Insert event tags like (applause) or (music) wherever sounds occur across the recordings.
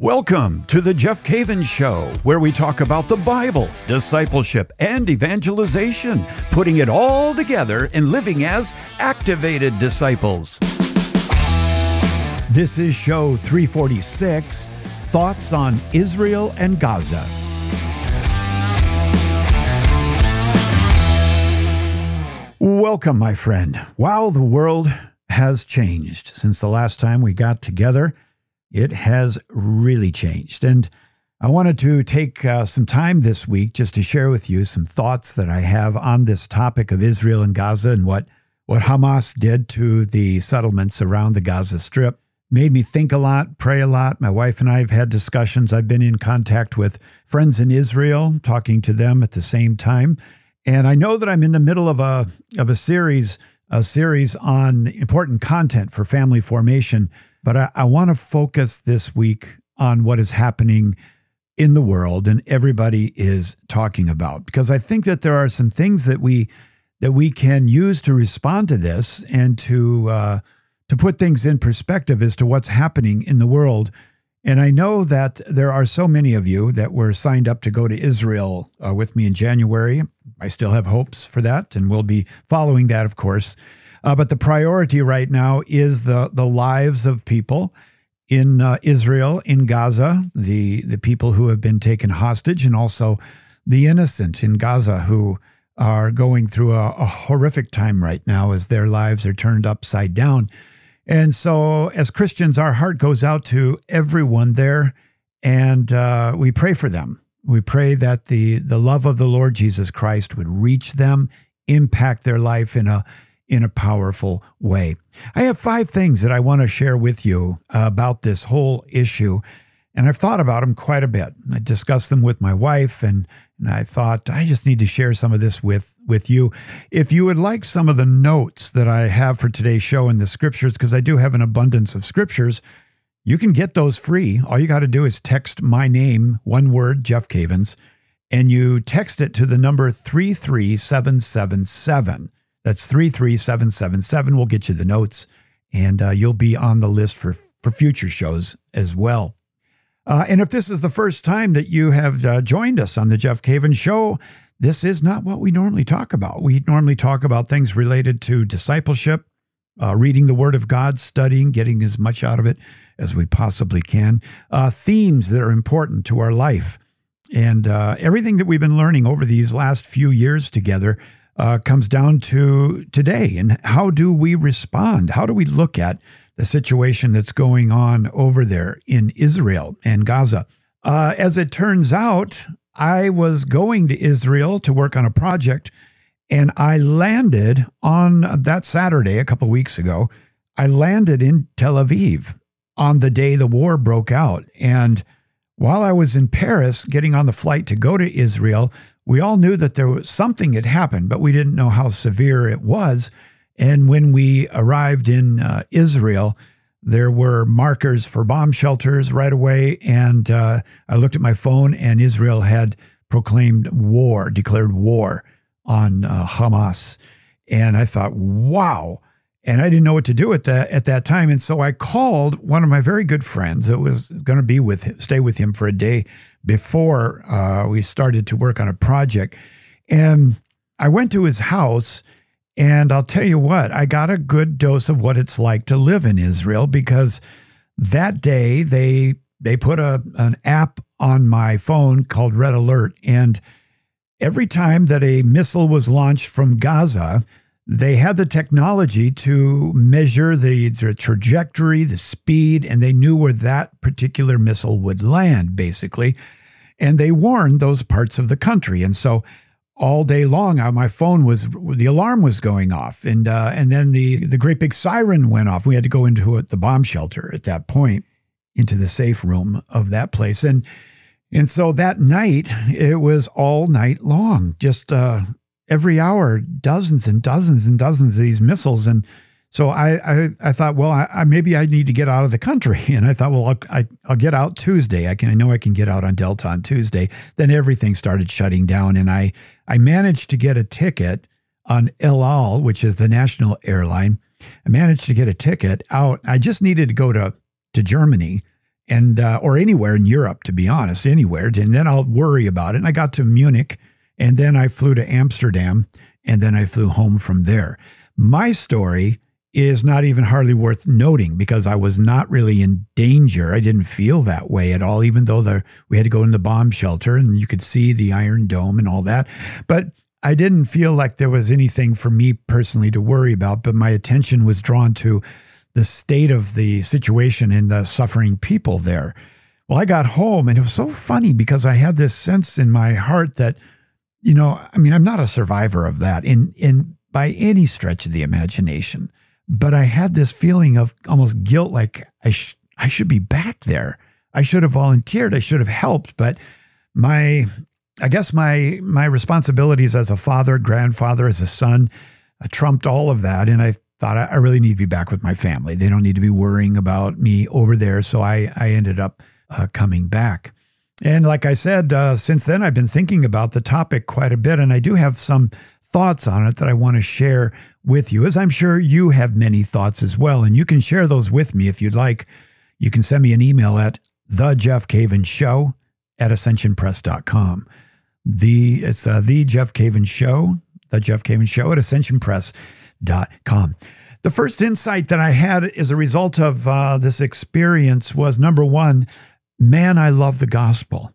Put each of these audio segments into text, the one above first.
Welcome to the Jeff Cavins Show, where we talk about the Bible, discipleship, and evangelization, putting it all together and living as activated disciples. This is show 346 Thoughts on Israel and Gaza. Welcome, my friend. Wow, the world has changed since the last time we got together. It has really changed. And I wanted to take uh, some time this week just to share with you some thoughts that I have on this topic of Israel and Gaza and what, what Hamas did to the settlements around the Gaza Strip. Made me think a lot, pray a lot. My wife and I have had discussions. I've been in contact with friends in Israel, talking to them at the same time. And I know that I'm in the middle of a of a series, a series on important content for family formation but I, I want to focus this week on what is happening in the world and everybody is talking about because I think that there are some things that we that we can use to respond to this and to uh, to put things in perspective as to what's happening in the world. And I know that there are so many of you that were signed up to go to Israel uh, with me in January. I still have hopes for that, and we'll be following that, of course. Uh, but the priority right now is the the lives of people in uh, Israel, in Gaza, the the people who have been taken hostage, and also the innocent in Gaza who are going through a, a horrific time right now as their lives are turned upside down. And so, as Christians, our heart goes out to everyone there, and uh, we pray for them. We pray that the the love of the Lord Jesus Christ would reach them, impact their life in a in a powerful way. I have five things that I want to share with you uh, about this whole issue. And I've thought about them quite a bit. I discussed them with my wife, and, and I thought I just need to share some of this with, with you. If you would like some of the notes that I have for today's show in the scriptures, because I do have an abundance of scriptures, you can get those free. All you got to do is text my name, one word, Jeff Cavins, and you text it to the number 33777. That's 33777. We'll get you the notes and uh, you'll be on the list for, for future shows as well. Uh, and if this is the first time that you have uh, joined us on the Jeff Cavins Show, this is not what we normally talk about. We normally talk about things related to discipleship, uh, reading the Word of God, studying, getting as much out of it as we possibly can, uh, themes that are important to our life. And uh, everything that we've been learning over these last few years together uh, comes down to today and how do we respond? How do we look at the situation that's going on over there in Israel and Gaza? Uh, as it turns out, I was going to Israel to work on a project, and I landed on that Saturday a couple weeks ago. I landed in Tel Aviv on the day the war broke out. And while I was in Paris getting on the flight to go to Israel, we all knew that there was something had happened, but we didn't know how severe it was. And when we arrived in uh, Israel, there were markers for bomb shelters right away. And uh, I looked at my phone, and Israel had proclaimed war, declared war on uh, Hamas. And I thought, wow. And I didn't know what to do at that at that time. And so I called one of my very good friends that was going to be with stay with him for a day before uh, we started to work on a project. And I went to his house, and I'll tell you what, I got a good dose of what it's like to live in Israel because that day they they put a an app on my phone called Red Alert, and every time that a missile was launched from Gaza, they had the technology to measure the, trajectory, the speed, and they knew where that particular missile would land, basically. And they warned those parts of the country. And so all day long, uh, my phone was the alarm was going off, and uh, and then the the great big siren went off. We had to go into the bomb shelter at that point, into the safe room of that place, and and so that night it was all night long, just uh, every hour dozens and dozens and dozens of these missiles. And so I, I, I thought, well, I, I, maybe I need to get out of the country. (laughs) And I thought, well, I'll, I, will get out Tuesday. I can, I know I can get out on Delta on Tuesday. Then everything started shutting down. And I, I managed to get a ticket on El Al, which is the national airline. I managed to get a ticket out. I just needed to go to, to Germany and uh, or anywhere in Europe, to be honest, anywhere. And then I'll worry about it. And I got to Munich, and then I flew to Amsterdam, and then I flew home from there. My story is not even hardly worth noting because I was not really in danger. I didn't feel that way at all, even though the, we had to go in the bomb shelter and you could see the Iron Dome and all that. But I didn't feel like there was anything for me personally to worry about, but my attention was drawn to the state of the situation and the suffering people there. Well, I got home and it was so funny because I had this sense in my heart that, you know, I mean, I'm not a survivor of that in in by any stretch of the imagination but I had this feeling of almost guilt like I, sh- I should be back there. I should have volunteered. I should have helped. But my, I guess my, my responsibilities as a father, grandfather, as a son uh, trumped all of that. And I thought I, I really need to be back with my family. They don't need to be worrying about me over there. So I, I ended up uh, coming back. And like I said, uh, since then, I've been thinking about the topic quite a bit. And I do have some thoughts on it that I want to share with you, as I'm sure you have many thoughts as well. And you can share those with me if you'd like. You can send me an email at the Jeff Cavins Show at ascensionpress.com. The it's uh, the Jeff Cavins Show, the Jeff Cavins Show at ascensionpress.com. The first insight that I had as a result of uh, this experience was number one, man, I love the gospel.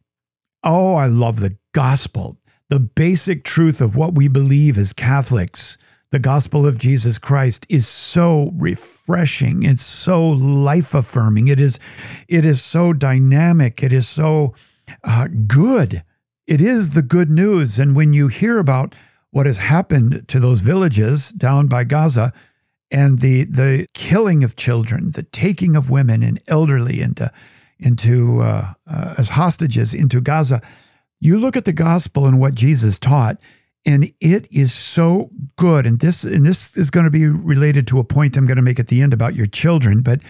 Oh, I love the gospel. The basic truth of what we believe as Catholics the gospel of Jesus Christ is so refreshing. It's so life affirming. It is, it is so dynamic. It is so uh, good. It is the good news. And when you hear about what has happened to those villages down by Gaza and the the killing of children, the taking of women and elderly into into uh, uh, as hostages into Gaza, you look at the gospel and what Jesus taught, and it is so good. And this and this is going to be related to a point i'm going to make at the end about your children but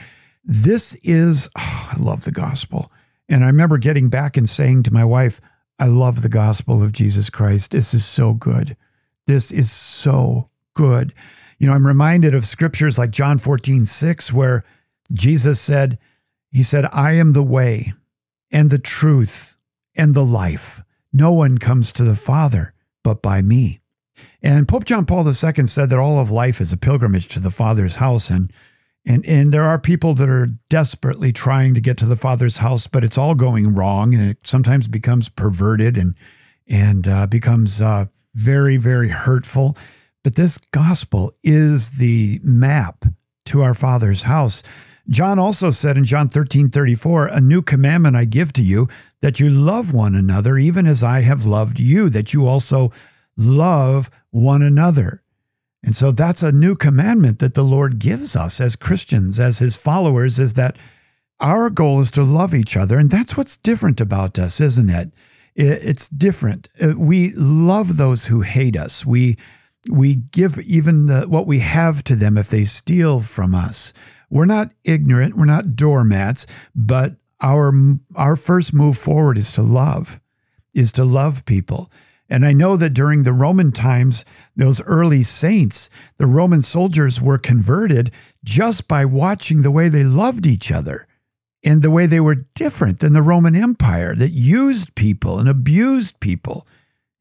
this is oh, i love the gospel. And i remember getting back and saying to my wife i love the gospel of jesus christ. This is so good. This is so good. You know i'm reminded of scriptures like john 14 6 where jesus said he said i am the way and the truth and the life no one comes to the father but by me. And Pope John Paul II said that all of life is a pilgrimage to the Father's house. And, and, and there are people that are desperately trying to get to the Father's house, but it's all going wrong. And it sometimes becomes perverted and, and uh, becomes uh, very, very hurtful. But this gospel is the map to our Father's house. John also said in John 13 34, A new commandment I give to you, that you love one another, even as I have loved you, that you also love one another. And so that's a new commandment that the Lord gives us as Christians, as his followers, is that our goal is to love each other. And that's what's different about us, isn't it? It's different. Uh, we love those who hate us. We we give even the, what we have to them if they steal from us. We're not ignorant, we're not doormats, but our our first move forward is to love, is to love people. And I know that during the Roman times, those early saints, the Roman soldiers were converted just by watching the way they loved each other and the way they were different than the Roman Empire that used people and abused people.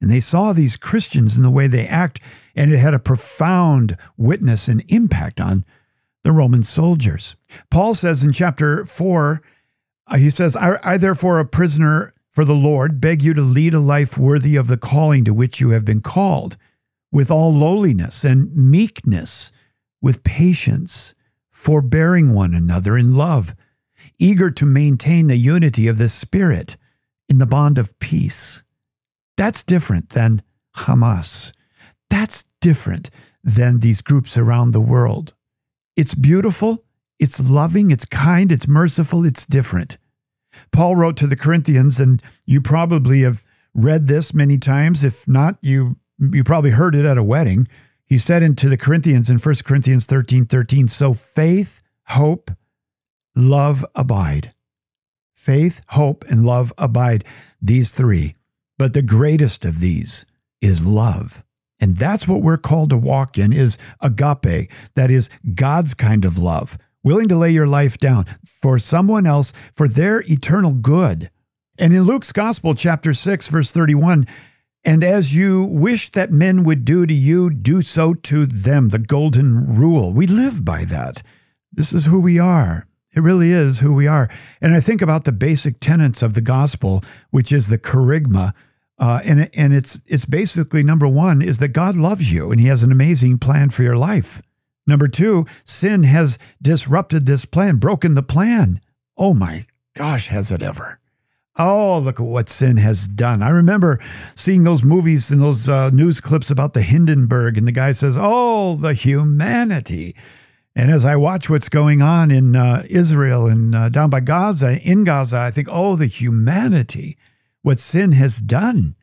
And they saw these Christians in the way they act, and it had a profound witness and impact on the Roman soldiers. Paul says in chapter 4, uh, he says, I, I therefore, a prisoner for the Lord, beg you to lead a life worthy of the calling to which you have been called, with all lowliness and meekness, with patience, forbearing one another in love, eager to maintain the unity of the Spirit in the bond of peace. That's different than Hamas. That's different than these groups around the world. It's beautiful, it's loving, it's kind, it's merciful, it's different. Paul wrote to the Corinthians, and you probably have read this many times. If not, you you probably heard it at a wedding. He said into the Corinthians in 1 Corinthians 13 13, so faith, hope, love abide. Faith, hope, and love abide, these three. But the greatest of these is love. And that's what we're called to walk in is agape, that is God's kind of love, willing to lay your life down for someone else for their eternal good. And in Luke's Gospel, chapter 6, verse 31, and as you wish that men would do to you, do so to them, the golden rule. We live by that. This is who we are. It really is who we are. And I think about the basic tenets of the gospel, which is the kerygma. Uh, and and it's it's basically number one is that God loves you and He has an amazing plan for your life. Number two, sin has disrupted this plan, broken the plan. Oh my gosh, has it ever? Oh, look at what sin has done. I remember seeing those movies and those uh, news clips about the Hindenburg, and the guy says, Oh, the humanity. And as I watch what's going on in uh, Israel and uh, down by Gaza, in Gaza, I think, Oh, the humanity, what sin has done.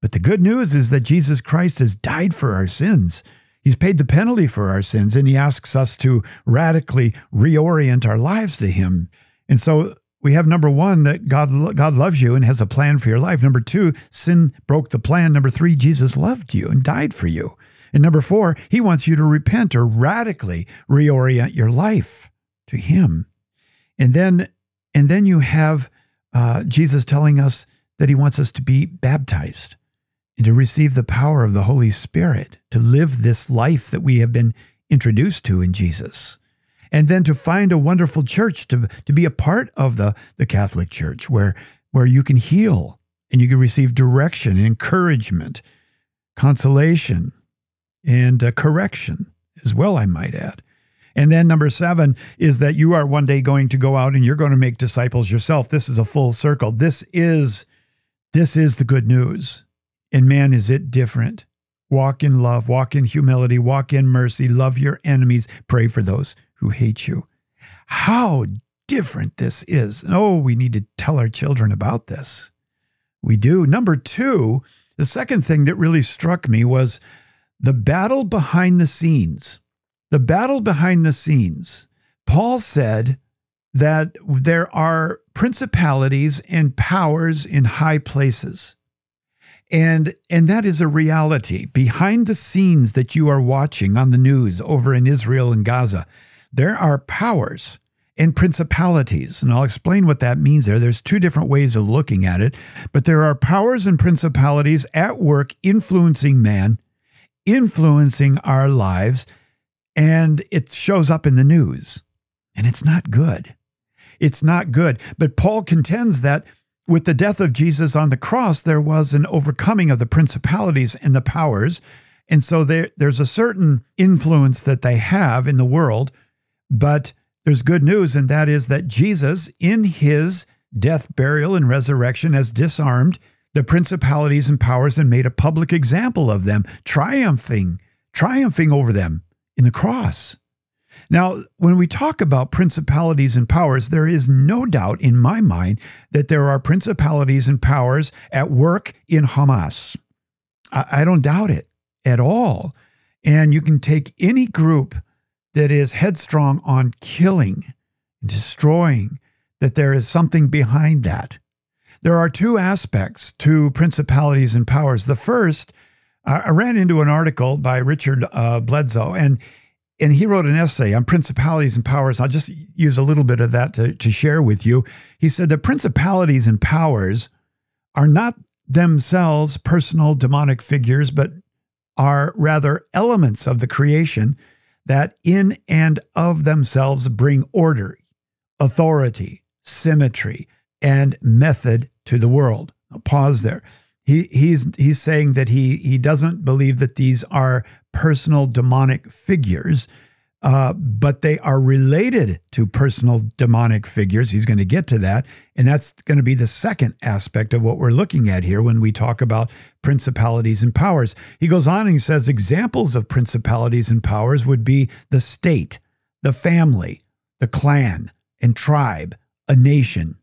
But the good news is that Jesus Christ has died for our sins. He's paid the penalty for our sins, and he asks us to radically reorient our lives to him. And so we have number one that God God loves you and has a plan for your life. Number two, sin broke the plan. Number three, Jesus loved you and died for you. And number four, He wants you to repent or radically reorient your life to Him. And then and then you have uh, Jesus telling us that He wants us to be baptized and to receive the power of the Holy Spirit to live this life that we have been introduced to in Jesus and then to find a wonderful church to, to be a part of the, the Catholic Church where, where you can heal and you can receive direction and encouragement, consolation, and uh, correction as well, I might add. And then number seven is that you are one day going to go out and you're going to make disciples yourself. This is a full circle. This is this is the good news. And man, is it different. Walk in love, walk in humility, walk in mercy, love your enemies, pray for those who hate you. How different this is. Oh, we need to tell our children about this. We do. Number two, the second thing that really struck me was the battle behind the scenes. The battle behind the scenes. Paul said that there are principalities and powers in high places. And and that is a reality behind the scenes that you are watching on the news over in Israel and Gaza there are powers and principalities. And I'll explain what that means there. There's two different ways of looking at it, but there are powers and principalities at work influencing man, influencing our lives, and it shows up in the news. And it's not good. It's not good. But Paul contends that with the death of Jesus on the cross, there was an overcoming of the principalities and the powers. And so there, there's a certain influence that they have in the world but there's good news, and that is that Jesus, in his death, burial, and resurrection, has disarmed the principalities and powers and made a public example of them, triumphing, triumphing over them in the cross. Now, when we talk about principalities and powers, there is no doubt in my mind that there are principalities and powers at work in Hamas. I, I don't doubt it at all. And you can take any group that is headstrong on killing, destroying, that there is something behind that. There are two aspects to principalities and powers. The first, I ran into an article by Richard uh, Bledsoe, and and he wrote an essay on principalities and powers. I'll just use a little bit of that to, to share with you. He said that principalities and powers are not themselves personal demonic figures, but are rather elements of the creation that in and of themselves bring order, authority, symmetry, and method to the world. I'll pause there. He, he's, he's saying that he, he doesn't believe that these are personal demonic figures, uh, but they are related to personal demonic figures. He's going to get to that. And that's going to be the second aspect of what we're looking at here when we talk about principalities and powers. He goes on and he says examples of principalities and powers would be the state, the family, the clan and tribe, a nation.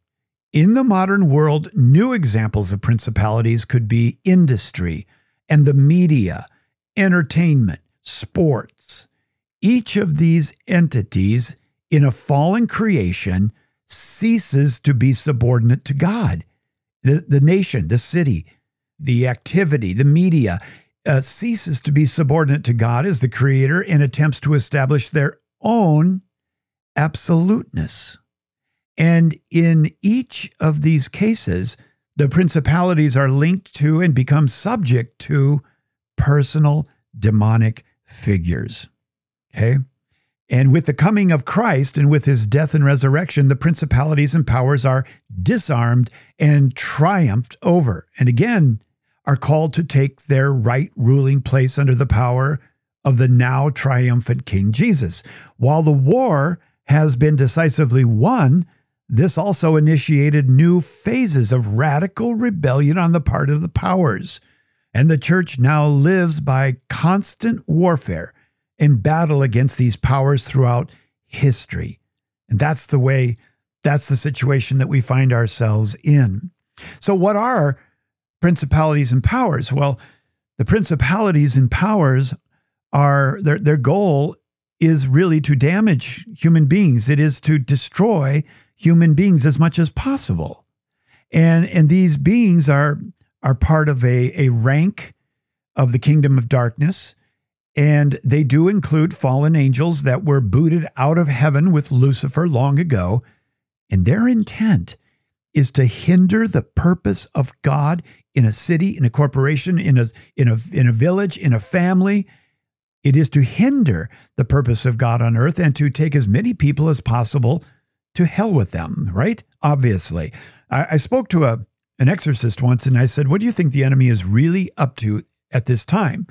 In the modern world, new examples of principalities could be industry and the media, entertainment, sports each of these entities in a fallen creation ceases to be subordinate to God. The, the nation, the city, the activity, the media uh, ceases to be subordinate to God as the creator and attempts to establish their own absoluteness. And in each of these cases, the principalities are linked to and become subject to personal demonic figures. Okay? And with the coming of Christ and with his death and resurrection, the principalities and powers are disarmed and triumphed over. And again, are called to take their right ruling place under the power of the now triumphant King Jesus. While the war has been decisively won, this also initiated new phases of radical rebellion on the part of the powers. And the church now lives by constant warfare and battle against these powers throughout history. And that's the way, that's the situation that we find ourselves in. So, what are principalities and powers? Well, the principalities and powers are their, their goal is really to damage human beings. It is to destroy human beings as much as possible. And, and these beings are, are part of a, a rank of the kingdom of darkness. And they do include fallen angels that were booted out of heaven with Lucifer long ago. And their intent is to hinder the purpose of God in a city, in a corporation, in a, in a, in a village, in a family. It is to hinder the purpose of God on earth and to take as many people as possible to hell with them, right? Obviously. I, I spoke to a, an exorcist once and I said, What do you think the enemy is really up to at this time?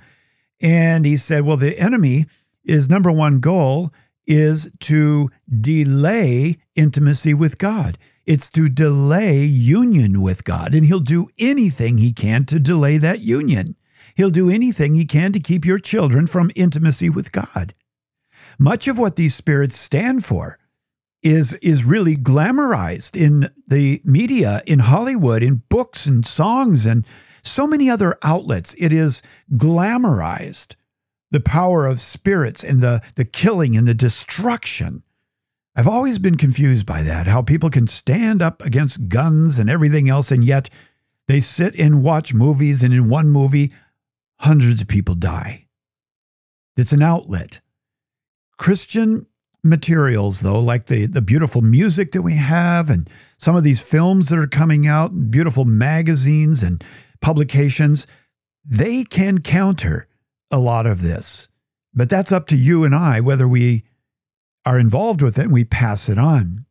And he said, Well, the enemy is number one goal is to delay intimacy with God. It's to delay union with God. And he'll do anything he can to delay that union. He'll do anything he can to keep your children from intimacy with God. Much of what these spirits stand for is, is really glamorized in the media, in Hollywood, in books and songs, and so many other outlets. It is glamorized the power of spirits and the, the killing and the destruction. I've always been confused by that, how people can stand up against guns and everything else, and yet they sit and watch movies, and in one movie, hundreds of people die. It's an outlet. Christian materials, though, like the, the beautiful music that we have and some of these films that are coming out, beautiful magazines and publications, they can counter a lot of this. But that's up to you and I whether we are involved with it and we pass it on.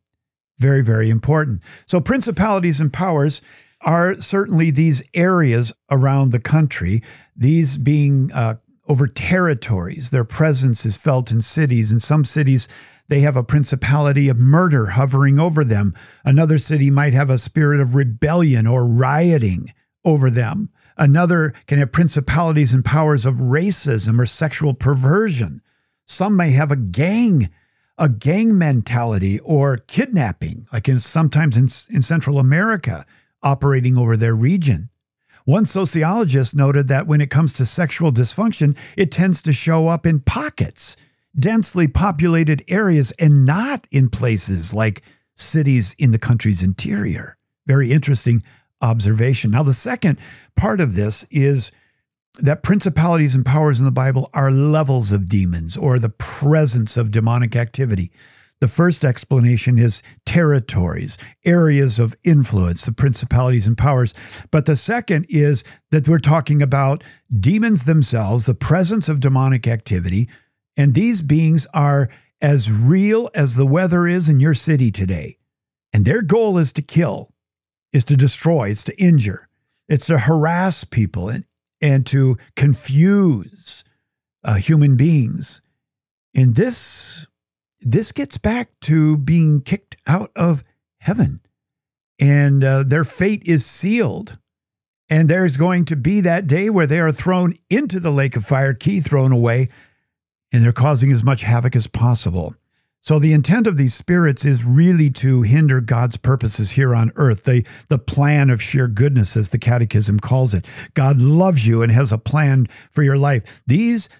Very, very important. So, principalities and powers are certainly these areas around the country, these being uh, over territories. Their presence is felt in cities. In some cities, they have a principality of murder hovering over them. Another city might have a spirit of rebellion or rioting over them. Another can have principalities and powers of racism or sexual perversion. Some may have a gang, a gang mentality or kidnapping, like in sometimes in, in Central America operating over their region. One sociologist noted that when it comes to sexual dysfunction, it tends to show up in pockets, densely populated areas, and not in places like cities in the country's interior. Very interesting observation. Now, the second part of this is that principalities and powers in the Bible are levels of demons or the presence of demonic activity. The first explanation is territories, areas of influence, the principalities and powers. But the second is that we're talking about demons themselves, the presence of demonic activity. And these beings are as real as the weather is in your city today. And their goal is to kill, is to destroy, it's to injure, it's to harass people and, and to confuse uh, human beings. In this this gets back to being kicked out of heaven and uh, their fate is sealed. And there's going to be that day where they are thrown into the lake of fire, key thrown away, and they're causing as much havoc as possible. So the intent of these spirits is really to hinder God's purposes here on earth, the, the plan of sheer goodness, as the Catechism calls it. God loves you and has a plan for your life. These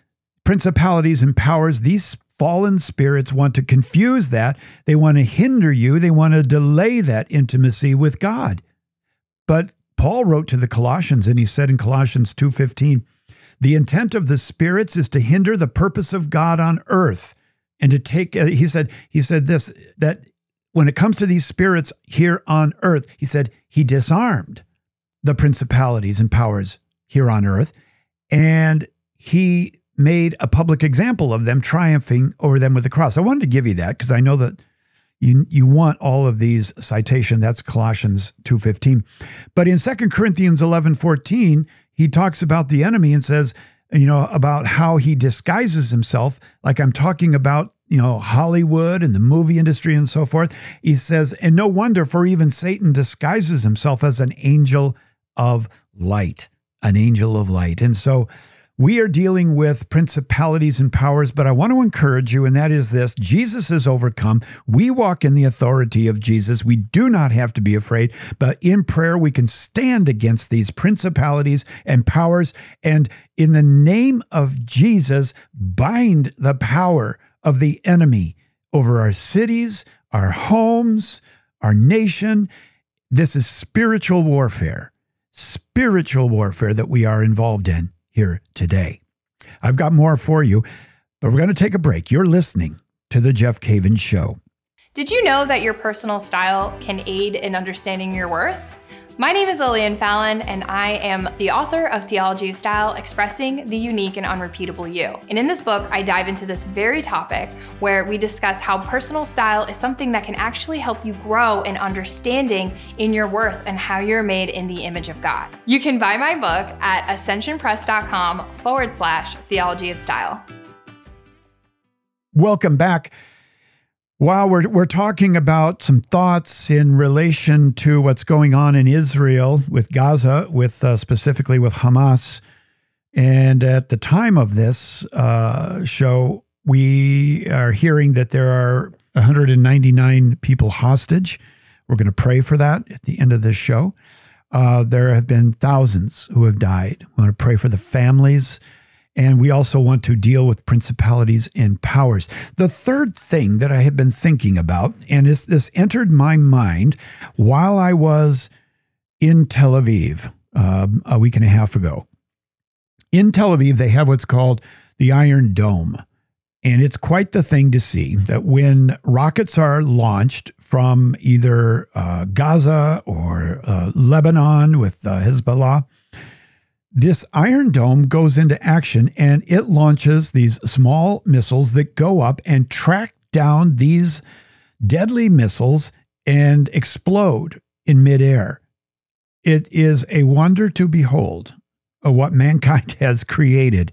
principalities and powers, these fallen spirits want to confuse that. They want to hinder you. They want to delay that intimacy with God. But Paul wrote to the Colossians and he said in Colossians 2:15, "The intent of the spirits is to hinder the purpose of God on earth." and to take uh, he said he said this that when it comes to these spirits here on earth he said he disarmed the principalities and powers here on earth and he made a public example of them triumphing over them with the cross i wanted to give you that because i know that you you want all of these citation that's colossians 2.15 but in 2 corinthians 11.14 he talks about the enemy and says you know, about how he disguises himself, like I'm talking about, you know, Hollywood and the movie industry and so forth. He says, and no wonder, for even Satan disguises himself as an angel of light, an angel of light. And so we are dealing with principalities and powers, but I want to encourage you, and that is this Jesus has overcome. We walk in the authority of Jesus. We do not have to be afraid, but in prayer, we can stand against these principalities and powers. And in the name of Jesus, bind the power of the enemy over our cities, our homes, our nation. This is spiritual warfare, spiritual warfare that we are involved in here today. I've got more for you, but we're going to take a break. You're listening to The Jeff Cavins Show. Did you know that your personal style can aid in understanding your worth? My name is Lillian Fallon, and I am the author of Theology of Style Expressing the Unique and Unrepeatable You. And in this book, I dive into this very topic where we discuss how personal style is something that can actually help you grow in understanding in your worth and how you're made in the image of God. You can buy my book at ascensionpress.com forward slash theology of style. Welcome back. While we're, we're talking about some thoughts in relation to what's going on in Israel with Gaza, with uh, specifically with Hamas, and at the time of this uh, show, we are hearing that there are 199 people hostage. We're going to pray for that at the end of this show. Uh, there have been thousands who have died. We want to pray for the families and we also want to deal with principalities and powers. The third thing that I have been thinking about, and this, this entered my mind while I was in Tel Aviv uh, a week and a half ago. In Tel Aviv, they have what's called the Iron Dome. And it's quite the thing to see that when rockets are launched from either uh, Gaza or uh, Lebanon with uh, Hezbollah, this Iron Dome goes into action and it launches these small missiles that go up and track down these deadly missiles and explode in midair. It is a wonder to behold of what mankind (laughs) has created.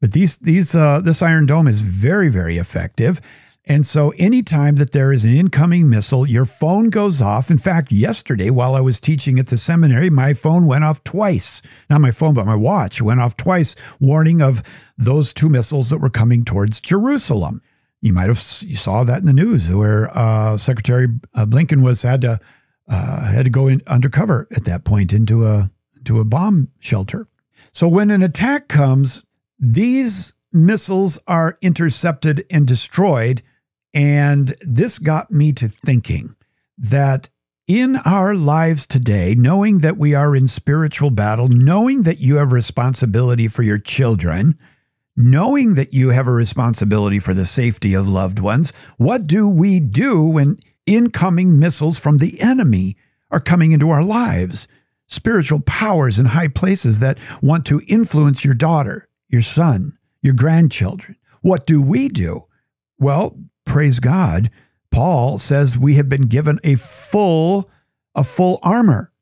But these these uh, this Iron Dome is very very effective. And so, anytime that there is an incoming missile, your phone goes off. In fact, yesterday, while I was teaching at the seminary, my phone went off twice. Not my phone, but my watch went off twice, warning of those two missiles that were coming towards Jerusalem. You might have you saw that in the news, where uh, Secretary uh, Blinken was had to uh, had to go in undercover at that point into a into a bomb shelter. So when an attack comes, these missiles are intercepted and destroyed and this got me to thinking that in our lives today, knowing that we are in spiritual battle, knowing that you have responsibility for your children, knowing that you have a responsibility for the safety of loved ones, what do we do when incoming missiles from the enemy are coming into our lives? Spiritual powers in high places that want to influence your daughter, your son, your grandchildren. What do we do? Well, praise God, Paul says we have been given a full a full armor.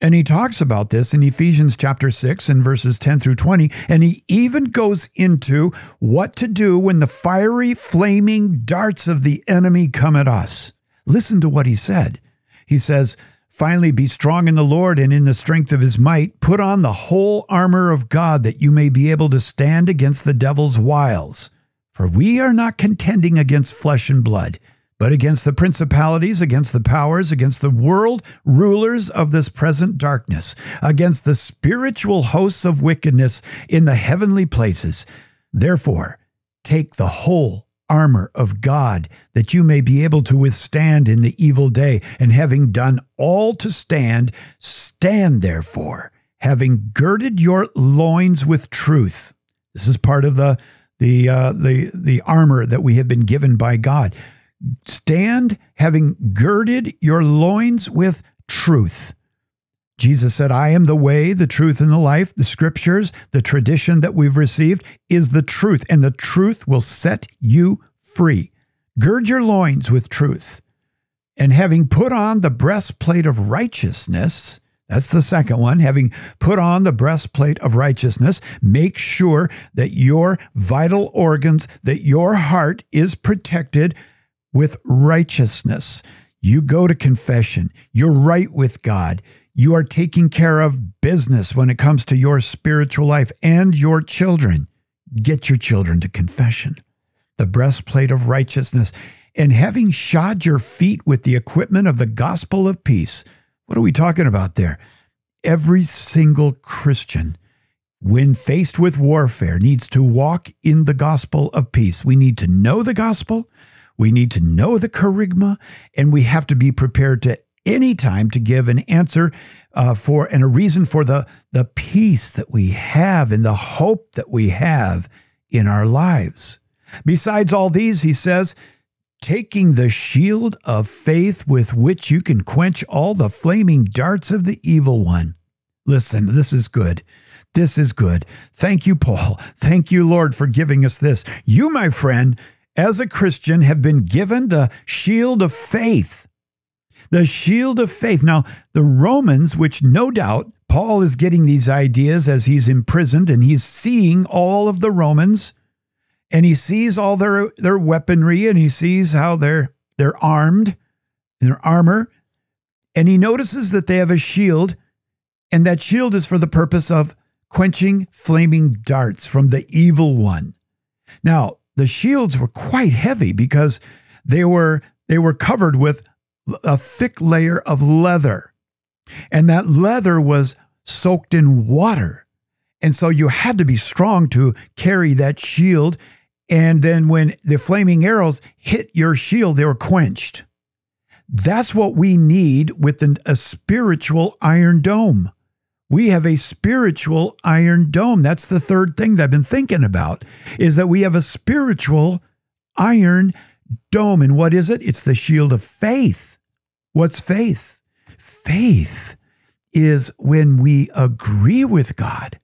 And he talks about this in Ephesians chapter 6 and verses 10 through 20. And he even goes into what to do when the fiery, flaming darts of the enemy come at us. Listen to what he said. He says, Finally, be strong in the Lord and in the strength of his might. Put on the whole armor of God that you may be able to stand against the devil's wiles. For we are not contending against flesh and blood, but against the principalities, against the powers, against the world rulers of this present darkness, against the spiritual hosts of wickedness in the heavenly places. Therefore, take the whole armor of God, that you may be able to withstand in the evil day, and having done all to stand, stand therefore, having girded your loins with truth. This is part of the the uh, the the armor that we have been given by God. Stand having girded your loins with truth. Jesus said, I am the way, the truth, and the life. The scriptures, the tradition that we've received is the truth, and the truth will set you free. Gird your loins with truth. And having put on the breastplate of righteousness, that's the second one. Having put on the breastplate of righteousness, make sure that your vital organs, that your heart is protected with righteousness. You go to confession, you're right with God. You are taking care of business when it comes to your spiritual life and your children. Get your children to confession. The breastplate of righteousness, and having shod your feet with the equipment of the gospel of peace. What are we talking about there? Every single Christian, when faced with warfare, needs to walk in the gospel of peace. We need to know the gospel. We need to know the kerygma, and we have to be prepared to any time to give an answer uh, for and a reason for the the peace that we have and the hope that we have in our lives. Besides all these, he says, taking the shield of faith with which you can quench all the flaming darts of the evil one. Listen, this is good. This is good. Thank you, Paul. Thank you, Lord, for giving us this. You, my friend, as a Christian, have been given the shield of faith. The shield of faith. Now, the Romans, which no doubt Paul is getting these ideas as he's imprisoned and he's seeing all of the Romans and he sees all their their weaponry and he sees how they're they're armed, their armor, and he notices that they have a shield, and that shield is for the purpose of quenching flaming darts from the evil one. Now, the shields were quite heavy because they were they were covered with a thick layer of leather. And that leather was soaked in water. And so you had to be strong to carry that shield and then when the flaming arrows hit your shield, they were quenched. That's what we need with an, a spiritual iron dome. We have a spiritual iron dome. That's the third thing that I've been thinking about is that we have a spiritual iron dome. And what is it? It's the shield of faith. What's faith? Faith is when we agree with God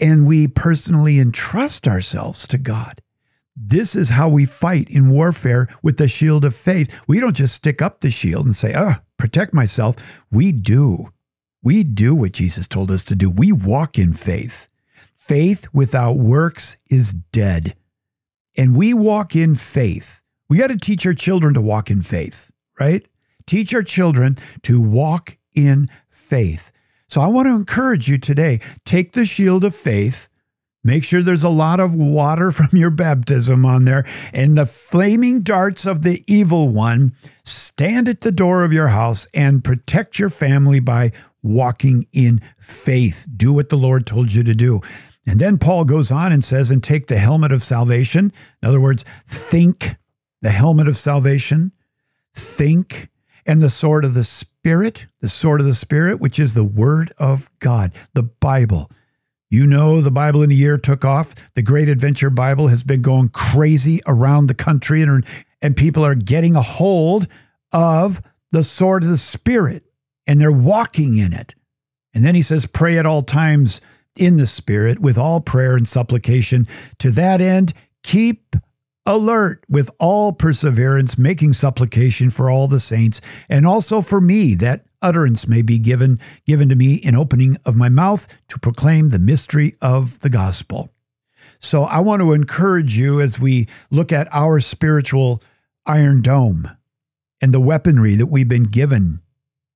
and we personally entrust ourselves to God. This is how we fight in warfare with the shield of faith. We don't just stick up the shield and say, oh, protect myself. We do. We do what Jesus told us to do. We walk in faith. Faith without works is dead. And we walk in faith. We got to teach our children to walk in faith, right? Teach our children to walk in faith. So I want to encourage you today take the shield of faith Make sure there's a lot of water (laughs) from your baptism on there. And the flaming darts of the evil one stand at the door of your house and protect your family by walking in faith. Do what the Lord told you to do. And then Paul goes on and says, and take the helmet of salvation. In other words, think the helmet of salvation, think, and the sword of the Spirit, the sword of the Spirit, which is the word of God, the Bible. You know, the Bible in a year took off. The Great Adventure Bible has been going crazy around the country, and, and people are getting a hold of the sword of the Spirit and they're walking in it. And then he says, Pray at all times in the Spirit with all prayer and supplication. To that end, keep alert with all perseverance, making supplication for all the saints, and also for me, that utterance may be given given to me in opening of my mouth to proclaim the mystery of the gospel. So I want to encourage you as we look at our spiritual iron dome and the weaponry that we've been given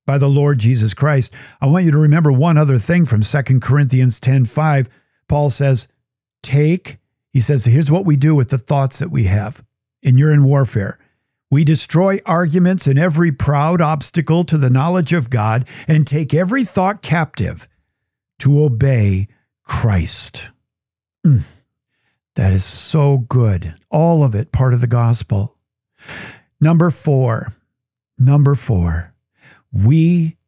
by the Lord Jesus Christ. I want you to remember one other thing from 2 Corinthians 10:5. Paul says, "Take," he says, "Here's what we do with the thoughts that we have." And you're in warfare. We destroy arguments and every proud obstacle to the knowledge of God and take every thought captive to obey Christ. Mm, that is so good. All of it part of the gospel. Number four, number four, we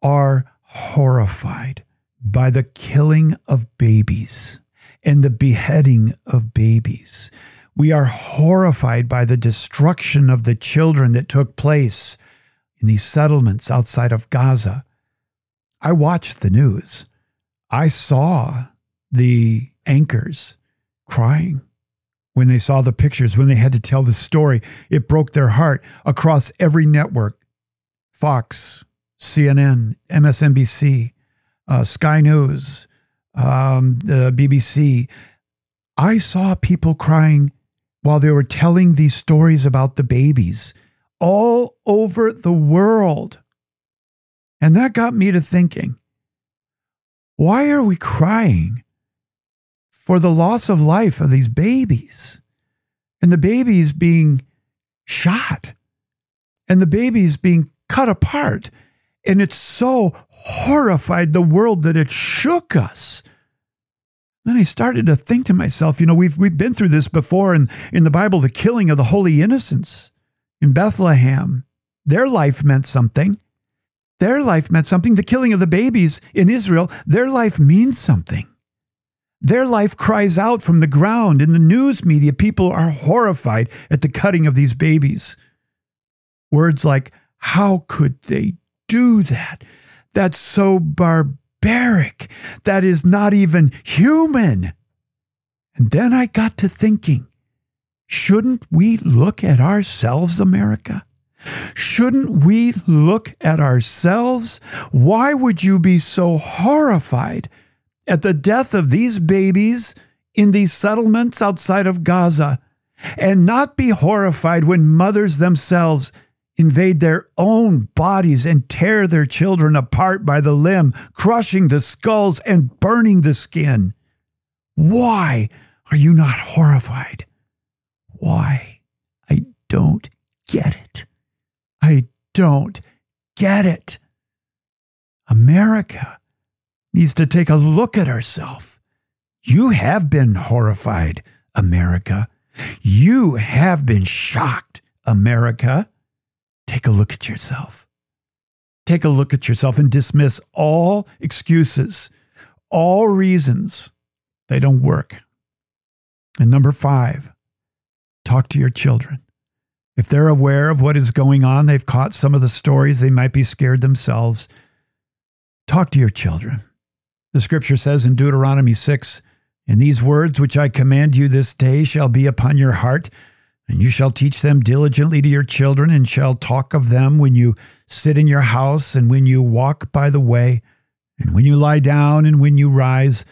are horrified by the killing of babies and the beheading of babies. We are horrified by the destruction of the children that took place in these settlements outside of Gaza. I watched the news. I saw the anchors crying when they saw the pictures, when they had to tell the story. It broke their heart across every network Fox, CNN, MSNBC, uh, Sky News, um, the BBC. I saw people crying while they were telling these stories about the babies all over the world. And that got me to thinking why are we crying for the loss of life of these babies and the babies being shot and the babies being cut apart? And it so horrified the world that it shook us. Then I started to think to myself, you know, we've, we've been through this before in, in the Bible, the killing of the holy innocents in Bethlehem. Their life meant something. Their life meant something. The killing of the babies in Israel, their life means something. Their life cries out from the ground. In the news media, people are horrified at the cutting of these babies. Words like, how could they do that? That's so barbaric. That is not even human. And then I got to thinking shouldn't we look at ourselves, America? Shouldn't we look at ourselves? Why would you be so horrified at the death of these babies in these settlements outside of Gaza and not be horrified when mothers themselves invade their own bodies and tear their children apart by the limb, crushing the skulls and burning the skin. Why are you not horrified? Why? I don't get it. I don't get it. America needs to take a look at herself. You have been horrified, America. You have been shocked, America. Take a look at yourself. Take a look at yourself and dismiss all excuses, all reasons they don't work. And number five, talk to your children. If they're aware of what is going on, they've caught some of the stories, they might be scared themselves. Talk to your children. The scripture says in Deuteronomy 6 In these words which I command you this day shall be upon your heart and you shall teach them diligently to your children, and shall talk of them when you sit in your house, and when you walk by the way, and when you lie down, and when you rise.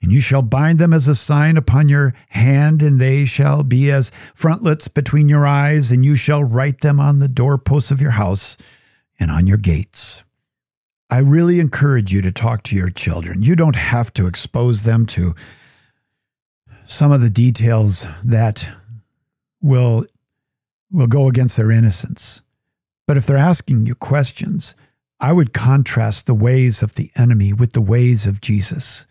And you shall bind them as a sign upon your hand, and they shall be as frontlets between your eyes, and you shall write them on the doorposts of your house and on your gates. I really encourage you to talk to your children. You don't have to expose them to some of the details that will will go against their innocence. But if they're asking you questions, I would contrast the ways of the enemy with the ways of Jesus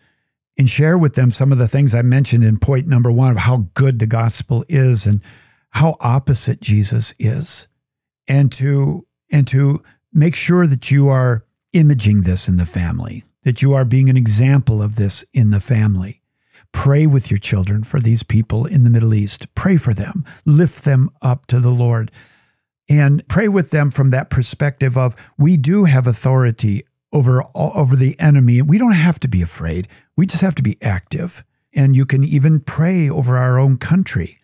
and share with them some of the things I mentioned in point number one of how good the gospel is and how opposite Jesus is. And to and to make sure that you are imaging this in the family, that you are being an example of this in the family. Pray with your children for these people in the Middle East. Pray for them, lift them up to the Lord, and pray with them from that perspective of we do have authority over over the enemy. We don't have to be afraid. We just have to be active. And you can even pray over our own country.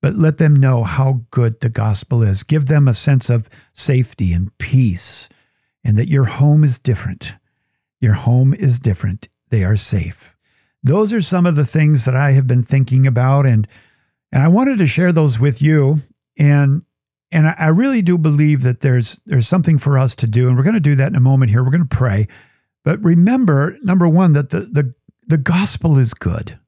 But let them know how good the gospel is. Give them a sense of safety and peace and that your home is different. Your home is different. They are safe those are some of the things that I have been thinking about, and and I wanted to share those with you. And and I really do believe that there's there's something for us to do, and we're going to do that in a moment. Here, we're going to pray, but remember, number one, that the the the gospel is good.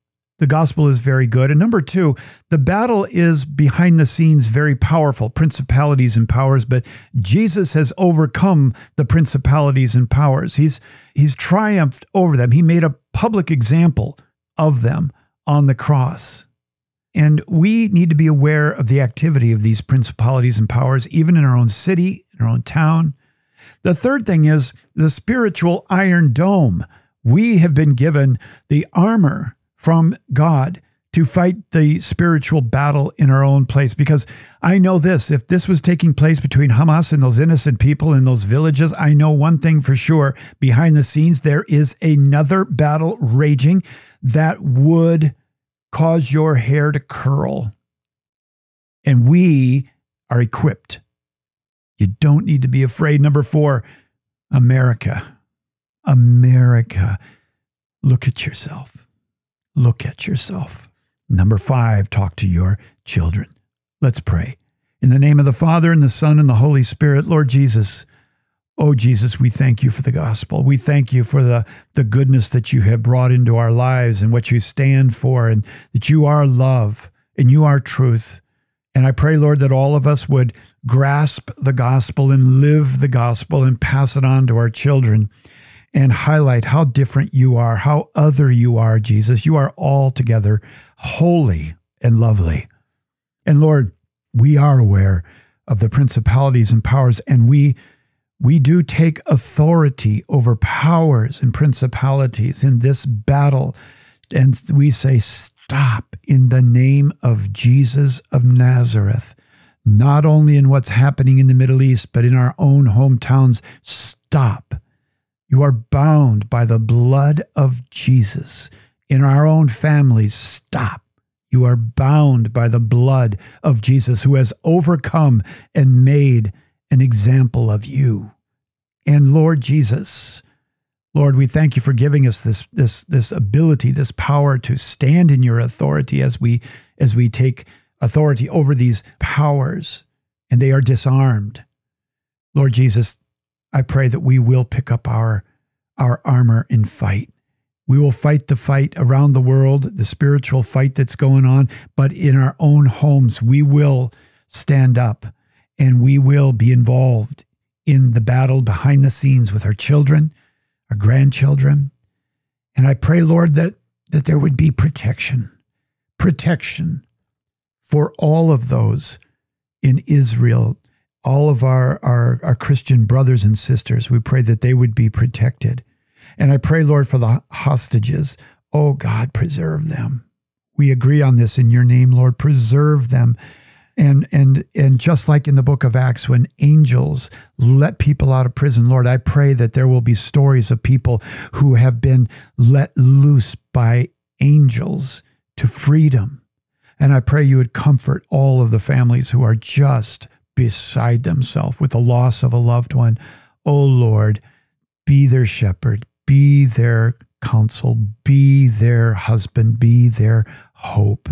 The gospel is very good. And number two, the battle is behind the scenes very powerful, principalities and powers, but Jesus has overcome the principalities and powers. He's he's triumphed over them. He made a public example of them on the cross. And we need to be aware of the activity of these principalities and powers, even in our own city, in our own town. The third thing is the spiritual iron dome. We have been given the armor from God to fight the spiritual battle in our own place. Because I know this if this was taking place between Hamas and those innocent people in those villages, I know one thing for sure behind the scenes, there is another battle raging that would cause your hair to curl. And we are equipped. You don't need to be afraid. Number four, America. America. Look at yourself. Look at yourself. Number five, talk to your children. Let's pray. In the name of the Father, and the Son, and the Holy Spirit, Lord Jesus, oh Jesus, we thank you for the gospel. We thank you for the, the goodness that you have brought into our lives and what you stand for, and that you are love and you are truth. And I pray, Lord, that all of us would grasp the gospel and live the gospel and pass it on to our children and highlight how different you are, how other you are, Jesus. You are altogether holy and lovely. And Lord, we are aware of the principalities and powers, and we we do take authority over powers and principalities in this battle. And we say, Stop in the name of Jesus of Nazareth, not only in what's happening in the Middle East, but in our own hometowns. Stop you are bound by the blood of Jesus. In our own families, stop. You are bound by the blood of Jesus, who has overcome and made an example of you. And Lord Jesus, Lord, we thank you for giving us this, this, this ability, this power to stand in your authority as we, as we take authority over these powers and they are disarmed. Lord Jesus, I pray that we will pick up our, our armor and fight. We will fight the fight around the world, the spiritual fight that's going on, but in our own homes, we will stand up and we will be involved in the battle behind the scenes with our children, our grandchildren. And I pray, Lord, that, that there would be protection, protection for all of those in Israel all of our, our, our Christian brothers and sisters. We pray that they would be protected. And I pray, Lord, for the hostages. Oh, God, preserve them. We agree on this in your name, Lord. Preserve them. And, and, and just like in the book of Acts, when angels let people out of prison, Lord, I pray that there will be stories of people who have been let loose by angels to freedom. And I pray you would comfort all of the families who are just beside themselves with the loss of a loved one. Oh Lord, be their shepherd, be their counsel, be their husband, be their hope.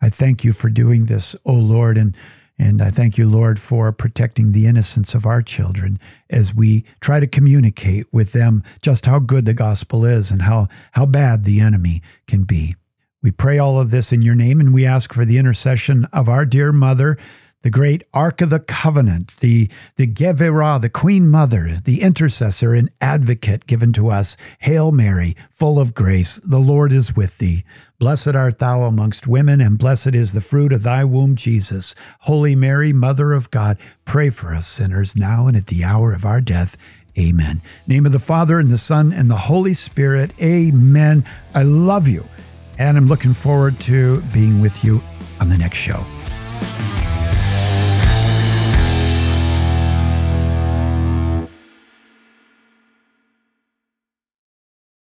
I thank you for doing this, oh Lord, and and I thank you, Lord, for protecting the innocence of our children as we try to communicate with them just how good the gospel is and how, how bad the enemy can be. We pray all of this in your name and we ask for the intercession of our dear mother, the great Ark of the Covenant, the, the Gevirah, the Queen Mother, the intercessor and advocate given to us. Hail Mary, full of grace, the Lord is with thee. Blessed art thou amongst women, and blessed is the fruit of thy womb, Jesus. Holy Mary, Mother of God, pray for us sinners now and at the hour of our death. Amen. Name of the Father and the Son and the Holy Spirit. Amen. I love you, and I'm looking forward to being with you on the next show.